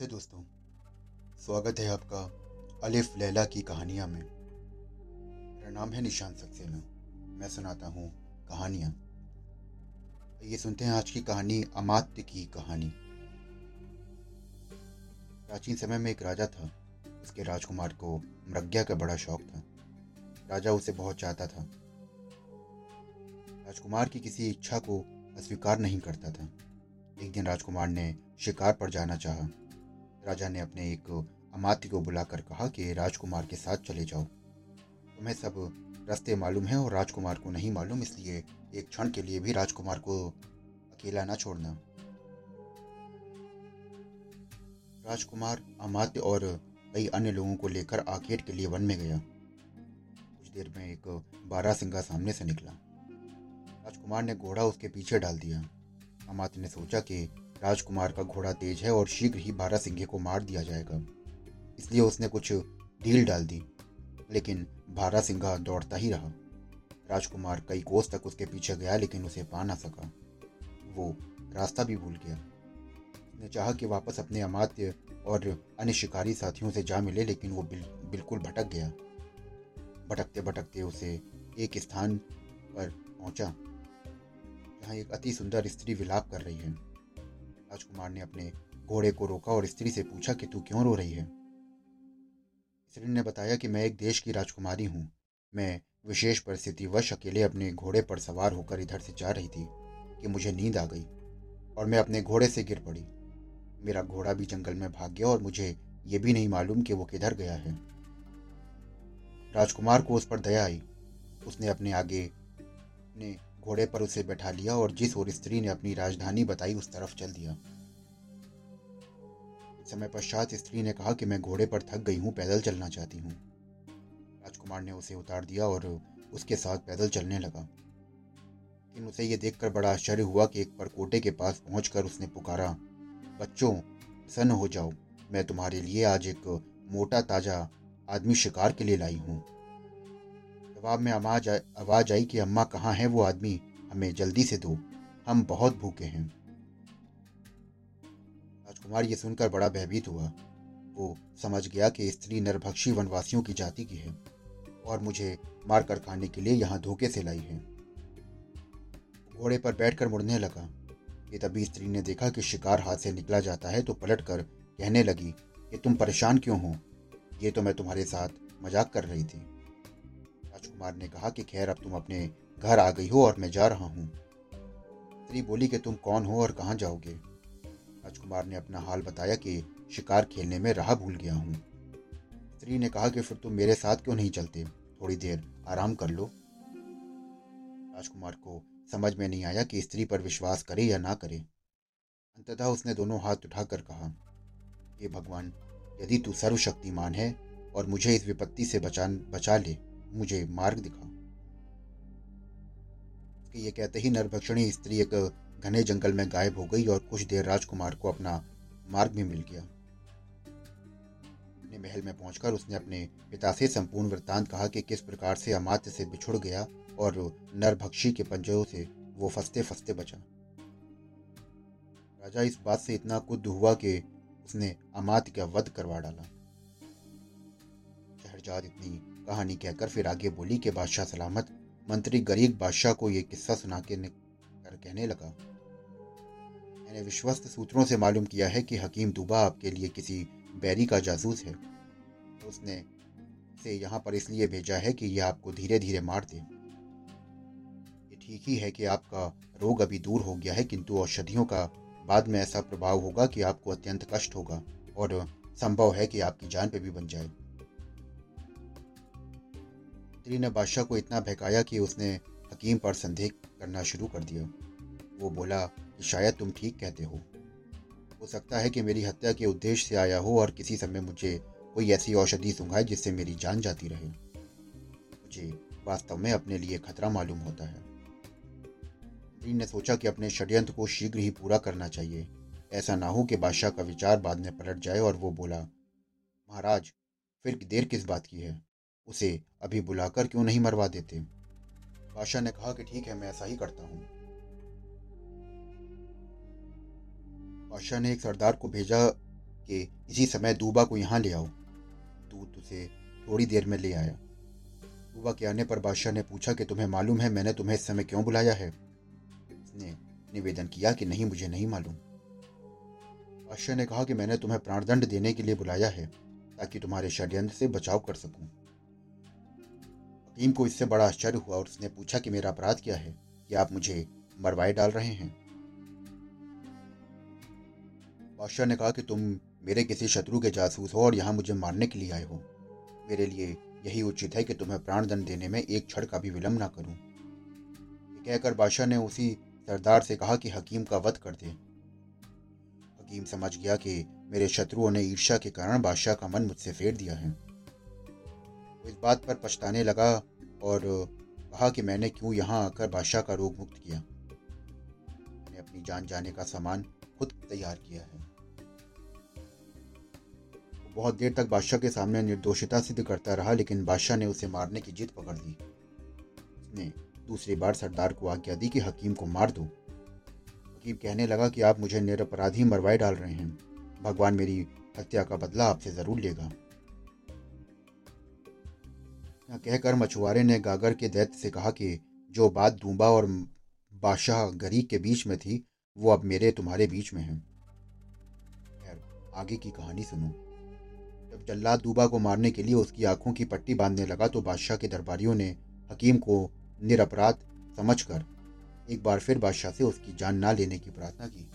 नमस्ते दोस्तों, स्वागत है आपका अलिफ लैला की कहानियाँ में। मेरा नाम है निशान सक्सेना, मैं सुनाता हूँ कहानियाँ। ये सुनते हैं आज की कहानी, अमात्य की कहानी। प्राचीन समय में एक राजा था, उसके राजकुमार को मृज्ञा का बड़ा शौक था। राजा उसे बहुत चाहता था। राजकुमार की किसी इच्छा को अस्वीकार नहीं करता था। एक दिन राजकुमार ने शिकार पर जाना चाहा। राजा ने अपने एक अमात्य को बुलाकर कहा कि राजकुमार के साथ चले जाओ। तुम्हें सब रास्ते मालूम है और राजकुमार को नहीं मालूम, इसलिए एक क्षण के लिए भी राजकुमार को अकेला ना छोड़ना। राजकुमार अमात्य और कई अन्य लोगों को लेकर आखेट के लिए वन में गया। कुछ देर में एक बारह सिंगा सामने से निकला। राजकुमार ने घोड़ा उसके पीछे डाल दिया। अमात्य ने सोचा कि राजकुमार का घोड़ा तेज है और शीघ्र ही बारह सिंघे को मार दिया जाएगा। इसलिए उसने कुछ ढील डाल दी लेकिन बारह सिंघा दौड़ता ही रहा। राजकुमार कई कोस तक उसके पीछे गया लेकिन उसे पा ना सका। वो रास्ता भी भूल गया। उसने चाहा कि वापस अपने अमात्य और अन्य शिकारी साथियों से जा मिले लेकिन वो बिल, बिल्कुल भटक गया। भटकते भटकते उसे एक स्थान पर पहुँचा जहाँ एक अति सुंदर स्त्री विलाप कर रही है। राजकुमार ने अपने घोड़े को रोका और स्त्री से पूछा कि तू क्यों रो रही है? स्त्री ने बताया कि मैं एक देश की राजकुमारी हूँ। मैं विशेष परिस्थितिवश अकेले अपने घोड़े पर सवार होकर इधर से जा रही थी कि मुझे नींद आ गई और मैं अपने घोड़े से गिर पड़ी। मेरा घोड़ा भी जंगल में भाग गया और मुझे ये भी नहीं मालूम कि वो किधर गया है। राजकुमार को उस पर दया आई। उसने अपने आगे अपने घोड़े पर उसे बैठा लिया और जिस ओर स्त्री ने अपनी राजधानी बताई, उस तरफ़ चल दिया। समय पश्चात स्त्री ने कहा कि मैं घोड़े पर थक गई हूँ, पैदल चलना चाहती हूँ। राजकुमार ने उसे उतार दिया और उसके साथ पैदल चलने लगा। लेकिन उसे यह देखकर बड़ा आश्चर्य हुआ कि एक परकोटे के पास पहुंचकर उसने पुकारा, बच्चों, प्रसन्न हो जाओ। मैं तुम्हारे लिए आज एक मोटा ताज़ा आदमी शिकार के लिए लाई हूँ। जवाब में आवाज़ आवाज़ आई कि अम्मा कहाँ है वो आदमी? हमें जल्दी से दो। हम बहुत भूखे हैं। राजकुमार ये सुनकर बड़ा भयभीत हुआ। वो समझ गया कि स्त्री नरभक्षी वनवासियों की जाति की है और मुझे मारकर खाने के लिए यहाँ धोखे से लाई है। घोड़े पर बैठकर मुड़ने लगा। कि तभी स्त्री ने देखा कि शिकार हाथ से निकला जाता है तो पलट कर कहने लगी कि तुम परेशान क्यों हो? ये तो मैं तुम्हारे साथ मज़ाक कर रही थी। राजकुमार ने कहा कि खैर, अब तुम अपने घर आ गई हो और मैं जा रहा हूँ। स्त्री बोली कि तुम कौन हो और कहाँ जाओगे? राजकुमार ने अपना हाल बताया कि शिकार खेलने में राह भूल गया हूँ। स्त्री ने कहा कि फिर तुम मेरे साथ क्यों नहीं चलते? थोड़ी देर आराम कर लो। राजकुमार को समझ में नहीं आया कि स्त्री पर विश्वास करे या ना करे। अंततः उसने दोनों हाथ उठाकर कहा, हे भगवान, यदि तू सर्वशक्तिमान है और मुझे इस विपत्ति से बचा बचा ले मुझे मार्ग दिखा ये कहते ही नरभक्षणी स्त्री एक घने जंगल में गायब हो गई और कुछ देर राजकुमार को अपना मार्ग भी मिल गया। अपने महल में पहुंचकर उसने अपने पिता से संपूर्ण वृत्तांत कहा कि किस प्रकार से अमात्य से बिछुड़ गया और नरभक्षी के पंजों से वो फंसते फंसते बचा। राजा इस बात से इतना कुद हुआ कि उसने अमात्य का वध करवा डाला। शहरजाद इतनी कहानी कहकर फिर आगे बोली कि बादशाह सलामत। मंत्री गरीब बादशाह को यह किस्सा सुना के कर कहने लगा। मैंने विश्वस्त सूत्रों से मालूम किया है कि हकीम दुबा आपके लिए किसी बैरी का जासूस है। तो उसने से यहाँ पर इसलिए भेजा है कि यह आपको धीरे धीरे मार दे। ये ठीक ही है कि आपका रोग अभी दूर हो गया है, किंतु औषधियों का बाद में ऐसा प्रभाव होगा कि आपको अत्यंत कष्ट होगा और संभव है कि आपकी जान पे भी बन जाए। स्त्री ने बादशाह को इतना बहकाया कि उसने हकीम पर संदेह करना शुरू कर दिया। वो बोला कि शायद तुम ठीक कहते हो। हो सकता है कि मेरी हत्या के उद्देश्य से आया हो और किसी समय मुझे कोई ऐसी औषधि सुंघाए जिससे मेरी जान जाती रहे। मुझे वास्तव में अपने लिए खतरा मालूम होता है। ने सोचा कि अपने षड्यंत्र को शीघ्र ही पूरा करना चाहिए। ऐसा ना हो कि बादशाह का विचार बाद में पलट जाए और वो बोला, महाराज, फिर देर किस बात की है? उसे अभी बुलाकर क्यों नहीं मरवा देते? बादशाह ने कहा कि ठीक है, मैं ऐसा ही करता हूँ। बादशाह ने एक सरदार को भेजा कि इसी समय दूबा को यहाँ ले आओ। दूत उसे थोड़ी देर में ले आया। दूबा के आने पर बादशाह ने पूछा कि तुम्हें मालूम है मैंने तुम्हें इस समय क्यों बुलाया है? उसने निवेदन किया कि नहीं, मुझे नहीं मालूम। बादशाह ने कहा कि मैंने तुम्हें प्राणदंड देने के लिए बुलाया है, ताकि तुम्हारे षड्यंत्र से बचाव कर सकूँ। हकीम को इससे बड़ा आश्चर्य हुआ और उसने पूछा कि मेरा अपराध क्या है? कि आप मुझे मरवाए डाल रहे हैं? बादशाह ने कहा कि तुम मेरे किसी शत्रु के जासूस हो और यहाँ मुझे मारने के लिए आए हो। मेरे लिए यही उचित है कि तुम्हें प्राणदंड देने में एक क्षण का भी विलंब ना करूँ। कहकर बादशाह ने उसी सरदार से कहा कि हकीम का वध कर दे। हकीम समझ गया कि मेरे शत्रुओं ने ईर्ष्या के कारण बादशाह का मन मुझसे फेर दिया है। इस बात पर पछताने लगा और कहा कि मैंने क्यों यहाँ आकर बादशाह का रोग मुक्त किया? मैंने अपनी जान जाने का सामान खुद तैयार किया है। वो बहुत देर तक बादशाह के सामने निर्दोषिता सिद्ध करता रहा, लेकिन बादशाह ने उसे मारने की जिद पकड़ ली। उसने दूसरी बार सरदार को आज्ञा दी कि हकीम को मार दो। हकीम कहने लगा कि आप मुझे निरपराधी मरवाए डाल रहे हैं। भगवान मेरी हत्या का बदला आपसे ज़रूर लेगा। कहकर मछुआरे ने गागर के दैत्य से कहा कि जो बात दूबा और बादशाह गरीब के बीच में थी, वो अब मेरे तुम्हारे बीच में है। आगे की कहानी सुनो। जब जल्लाद दूबा को मारने के लिए उसकी आँखों की पट्टी बांधने लगा तो बादशाह के दरबारियों ने हकीम को निरपराध समझकर एक बार फिर बादशाह से उसकी जान ना लेने की प्रार्थना की।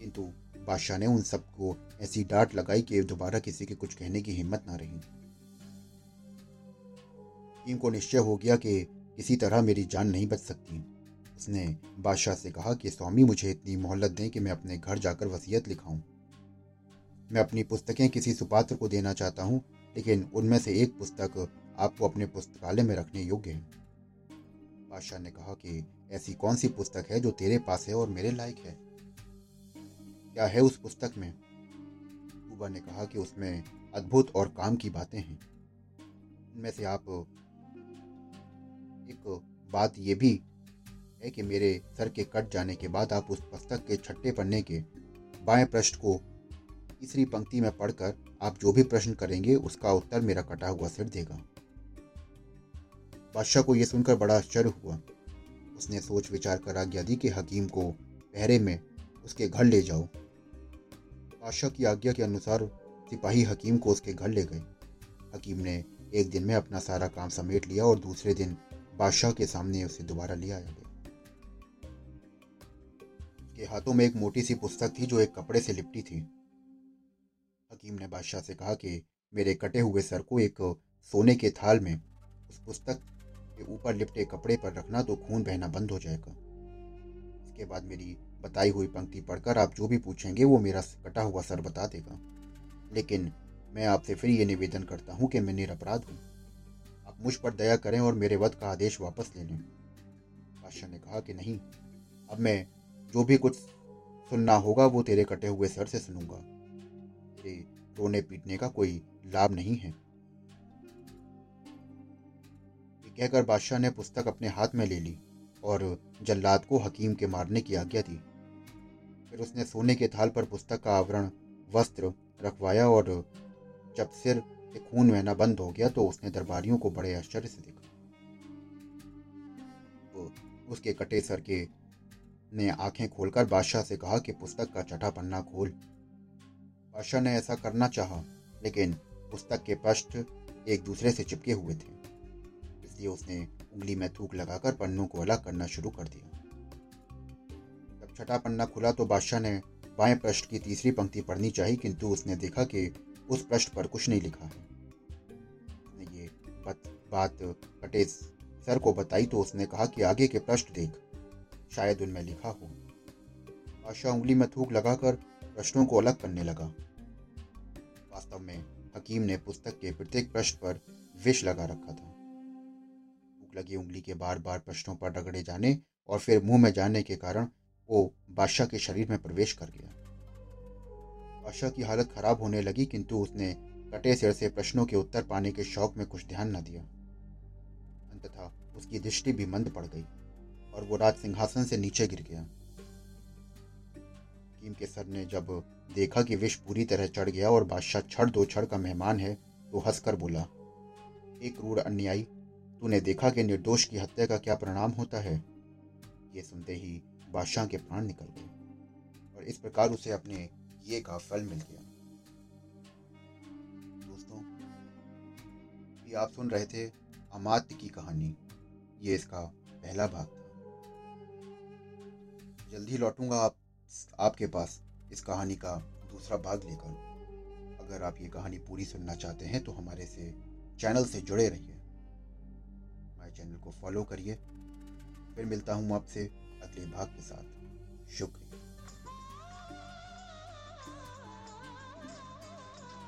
किंतु बादशाह ने उन सबको ऐसी डांट लगाई कि दोबारा किसी के कुछ कहने की हिम्मत ना रही। हकीम को निश्चय हो गया कि किसी तरह मेरी जान नहीं बच सकती। उसने बादशाह से कहा कि, स्वामी, मुझे इतनी मोहलत दें कि मैं अपने घर जाकर वसीयत लिखाऊं। मैं अपनी पुस्तकें किसी सुपात्र को देना चाहता हूँ, लेकिन उनमें से एक पुस्तक आपको अपने पुस्तकालय में रखने योग्य है। बादशाह ने कहा कि, ऐसी कौन सी पुस्तक है जो तेरे पास है और मेरे लायक है? क्या है उस पुस्तक में? ने कहा कि, उसमें अद्भुत और काम की बातें हैं। उनमें से आप एक बात यह भी है कि मेरे सर के कट जाने के बाद आप उस पुस्तक के छठे पन्ने के बाएँ पृष्ठ को तीसरी पंक्ति में पढ़कर आप जो भी प्रश्न करेंगे, उसका उत्तर मेरा कटा हुआ सिर देगा। बादशाह को यह सुनकर बड़ा आश्चर्य हुआ। उसने सोच विचार कर आज्ञा दी कि हकीम को पहरे में उसके घर ले जाओ। बादशाह की आज्ञा के अनुसार सिपाही हकीम को उसके घर ले गए। हकीम ने एक दिन में अपना सारा काम समेट लिया और दूसरे दिन बादशाह के सामने उसे दोबारा ले आया गया। उसके हाथों में एक मोटी सी पुस्तक थी जो एक कपड़े से लिपटी थी। हकीम ने बादशाह से कहा कि मेरे कटे हुए सर को एक सोने के थाल में उस पुस्तक के ऊपर लिपटे कपड़े पर रखना तो खून बहना बंद हो जाएगा। इसके बाद मेरी बताई हुई पंक्ति पढ़कर आप जो भी पूछेंगे वो मेरा कटा हुआ सर बता देगा। लेकिन मैं आपसे फिर ये निवेदन करता हूँ कि मैं निरपराध हूँ। मुझ पर दया करें और मेरे वध का आदेश वापस ले लें। बादशाह ने कहा कि नहीं, अब मैं जो भी कुछ सुनना होगा वो तेरे कटे हुए सर से सुनूँगा। तेरे रोने पीटने का कोई लाभ नहीं है। कहकर बादशाह ने पुस्तक अपने हाथ में ले ली और जल्लाद को हकीम के मारने की आज्ञा दी। फिर उसने सोने के थाल पर पुस्तक का आवरण, वस्त्र रखवाया और जब सिर से खून बहना बंद हो गया तो उसने दरबारियों को बड़े आश्चर्य से देखा। तो उसके कटे सर के ने आँखें खोलकर बादशाह से कहा कि पुस्तक का चटा पन्ना खोल। बादशाह ने ऐसा करना चाहा, लेकिन पुस्तक के पृष्ठ एक दूसरे से चिपके हुए थे। इसलिए उसने उंगली में थूक लगाकर पन्नों को अलग करना शुरू कर दिया। जब छठा पन्ना खुला तो बादशाह ने बाएँ पृष्ठ की तीसरी पंक्ति पढ़नी चाहिए किंतु उसने देखा कि उस पृष्ठ पर कुछ नहीं लिखा है। ये बात कटे सर को बताई तो उसने कहा कि आगे के पृष्ठ देख। शायद उनमें लिखा हो। बादशाह उंगली में थूक लगाकर प्रश्नों को अलग करने लगा। वास्तव में हकीम ने पुस्तक के प्रत्येक पृष्ठ पर विष लगा रखा था। भूख लगी उंगली के बार बार प्रश्नों पर रगड़े जाने और फिर मुँह में जाने के कारण वो बादशाह के शरीर में प्रवेश कर गया। बादशाह की हालत खराब होने लगी, किंतु उसने कटे सिर से प्रश्नों के उत्तर पाने के शौक में कुछ ध्यान न दिया। अंततः उसकी दृष्टि भी मंद पड़ गई और वो राज सिंहासन से नीचे गिर गया। हकीम के सर ने जब देखा कि विष पूरी तरह चढ़ गया और बादशाह छड़ दो छड़ का मेहमान है तो हंसकर बोला, एक क्रूर अन्यायी, तूने देखा कि निर्दोष की हत्या का क्या परिणाम होता है? ये सुनते ही बादशाह के प्राण निकल गए और इस प्रकार उसे अपने ये का फल मिल गया दोस्तों, ये आप सुन रहे थे अमात्य की कहानी। ये इसका पहला भाग था। जल्दी लौटूँगा आप, आपके पास इस कहानी का दूसरा भाग लेकर। अगर आप ये कहानी पूरी सुनना चाहते हैं तो हमारे से चैनल से जुड़े रहिए। हमारे चैनल को फॉलो करिए। फिर मिलता हूँ आपसे अगले भाग के साथ। शुक्रिया।